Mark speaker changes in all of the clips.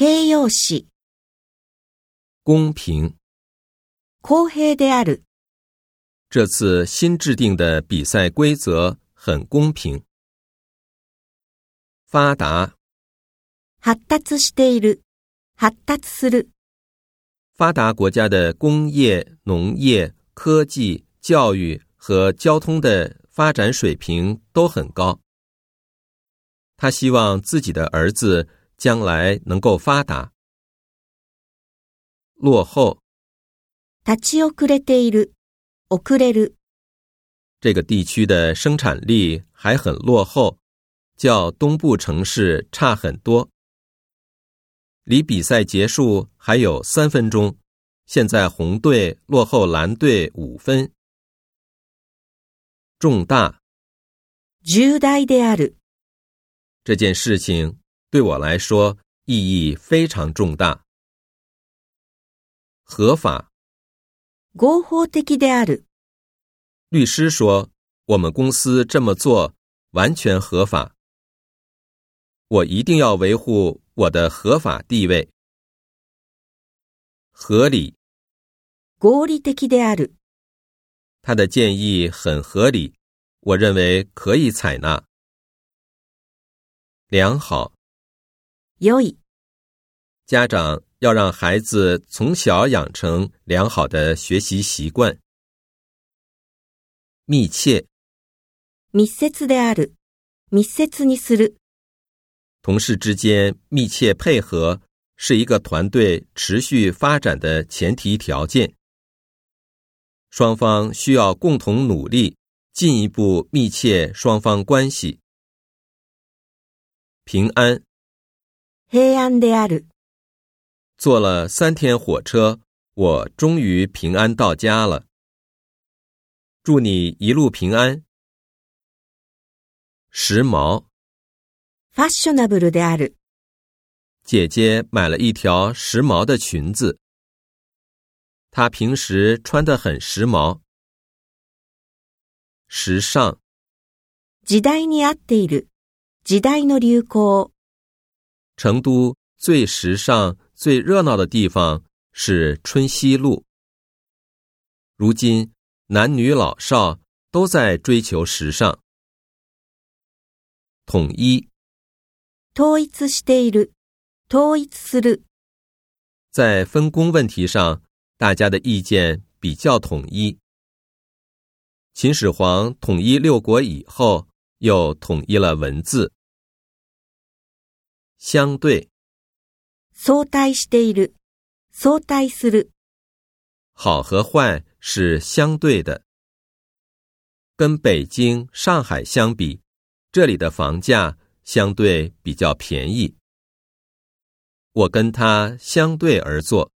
Speaker 1: 形容词，
Speaker 2: 公平。
Speaker 1: 公平である。
Speaker 2: 这次新制定的比赛规则很公平。发达。
Speaker 1: 発達している。発達する。
Speaker 2: 发达国家的工业、农业、科技、教育和交通的发展水平都很高。他希望自己的儿子。将来能够发达，落后。
Speaker 1: 立ち遅れている、遅れる。
Speaker 2: 这个地区的生产力还很落后，较东部城市差很多。离比赛结束还有三分钟，现在红队落后蓝队五分。重大。
Speaker 1: 重大である。
Speaker 2: 这件事情。对我来说意义非常重大。合法。
Speaker 1: 合法的である。
Speaker 2: 律师说：“我们公司这么做完全合法。”我一定要维护我的合法地位。合理。
Speaker 1: 合理的である。
Speaker 2: 他的建议很合理，我认为可以采纳。良好。
Speaker 1: 有意，
Speaker 2: 家长要让孩子从小养成良好的学习习惯。密切，
Speaker 1: 密接である，密接にする。
Speaker 2: 同事之间密切配合是一个团队持续发展的前提条件。双方需要共同努力，进一步密切双方关系。平安。
Speaker 1: 平安である。
Speaker 2: 坐了三天火车，我终于平安到家了。祝你一路平安。时髦。
Speaker 1: ファッショナブルである。
Speaker 2: 姐姐买了一条时髦的裙子。她平时穿得很时髦。时尚。
Speaker 1: 時代に合っている。時代の流行。
Speaker 2: 成都最时尚、最热闹的地方是春熙路。如今，男女老少都在追求时尚。统一，
Speaker 1: 統一している、統一する，
Speaker 2: 在分工问题上，大家的意见比较统一。秦始皇统一六国以后，又统一了文字。相对，
Speaker 1: 相対している、相対する。
Speaker 2: 好和坏是相对的。跟北京、上海相比，这里的房价相对比较便宜。我跟他相对而坐。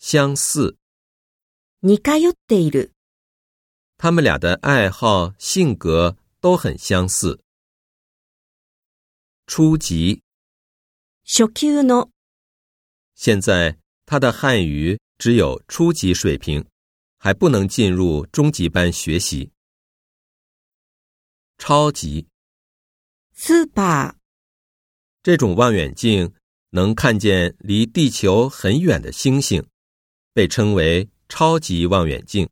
Speaker 2: 相似。
Speaker 1: 似通っている。
Speaker 2: 他们俩的爱好、性格都很相似。初级，
Speaker 1: 初級の。
Speaker 2: 现在他的汉语只有初级水平，还不能进入中级班学习。超级，
Speaker 1: スーパー。
Speaker 2: 这种望远镜能看见离地球很远的星星，被称为超级望远镜。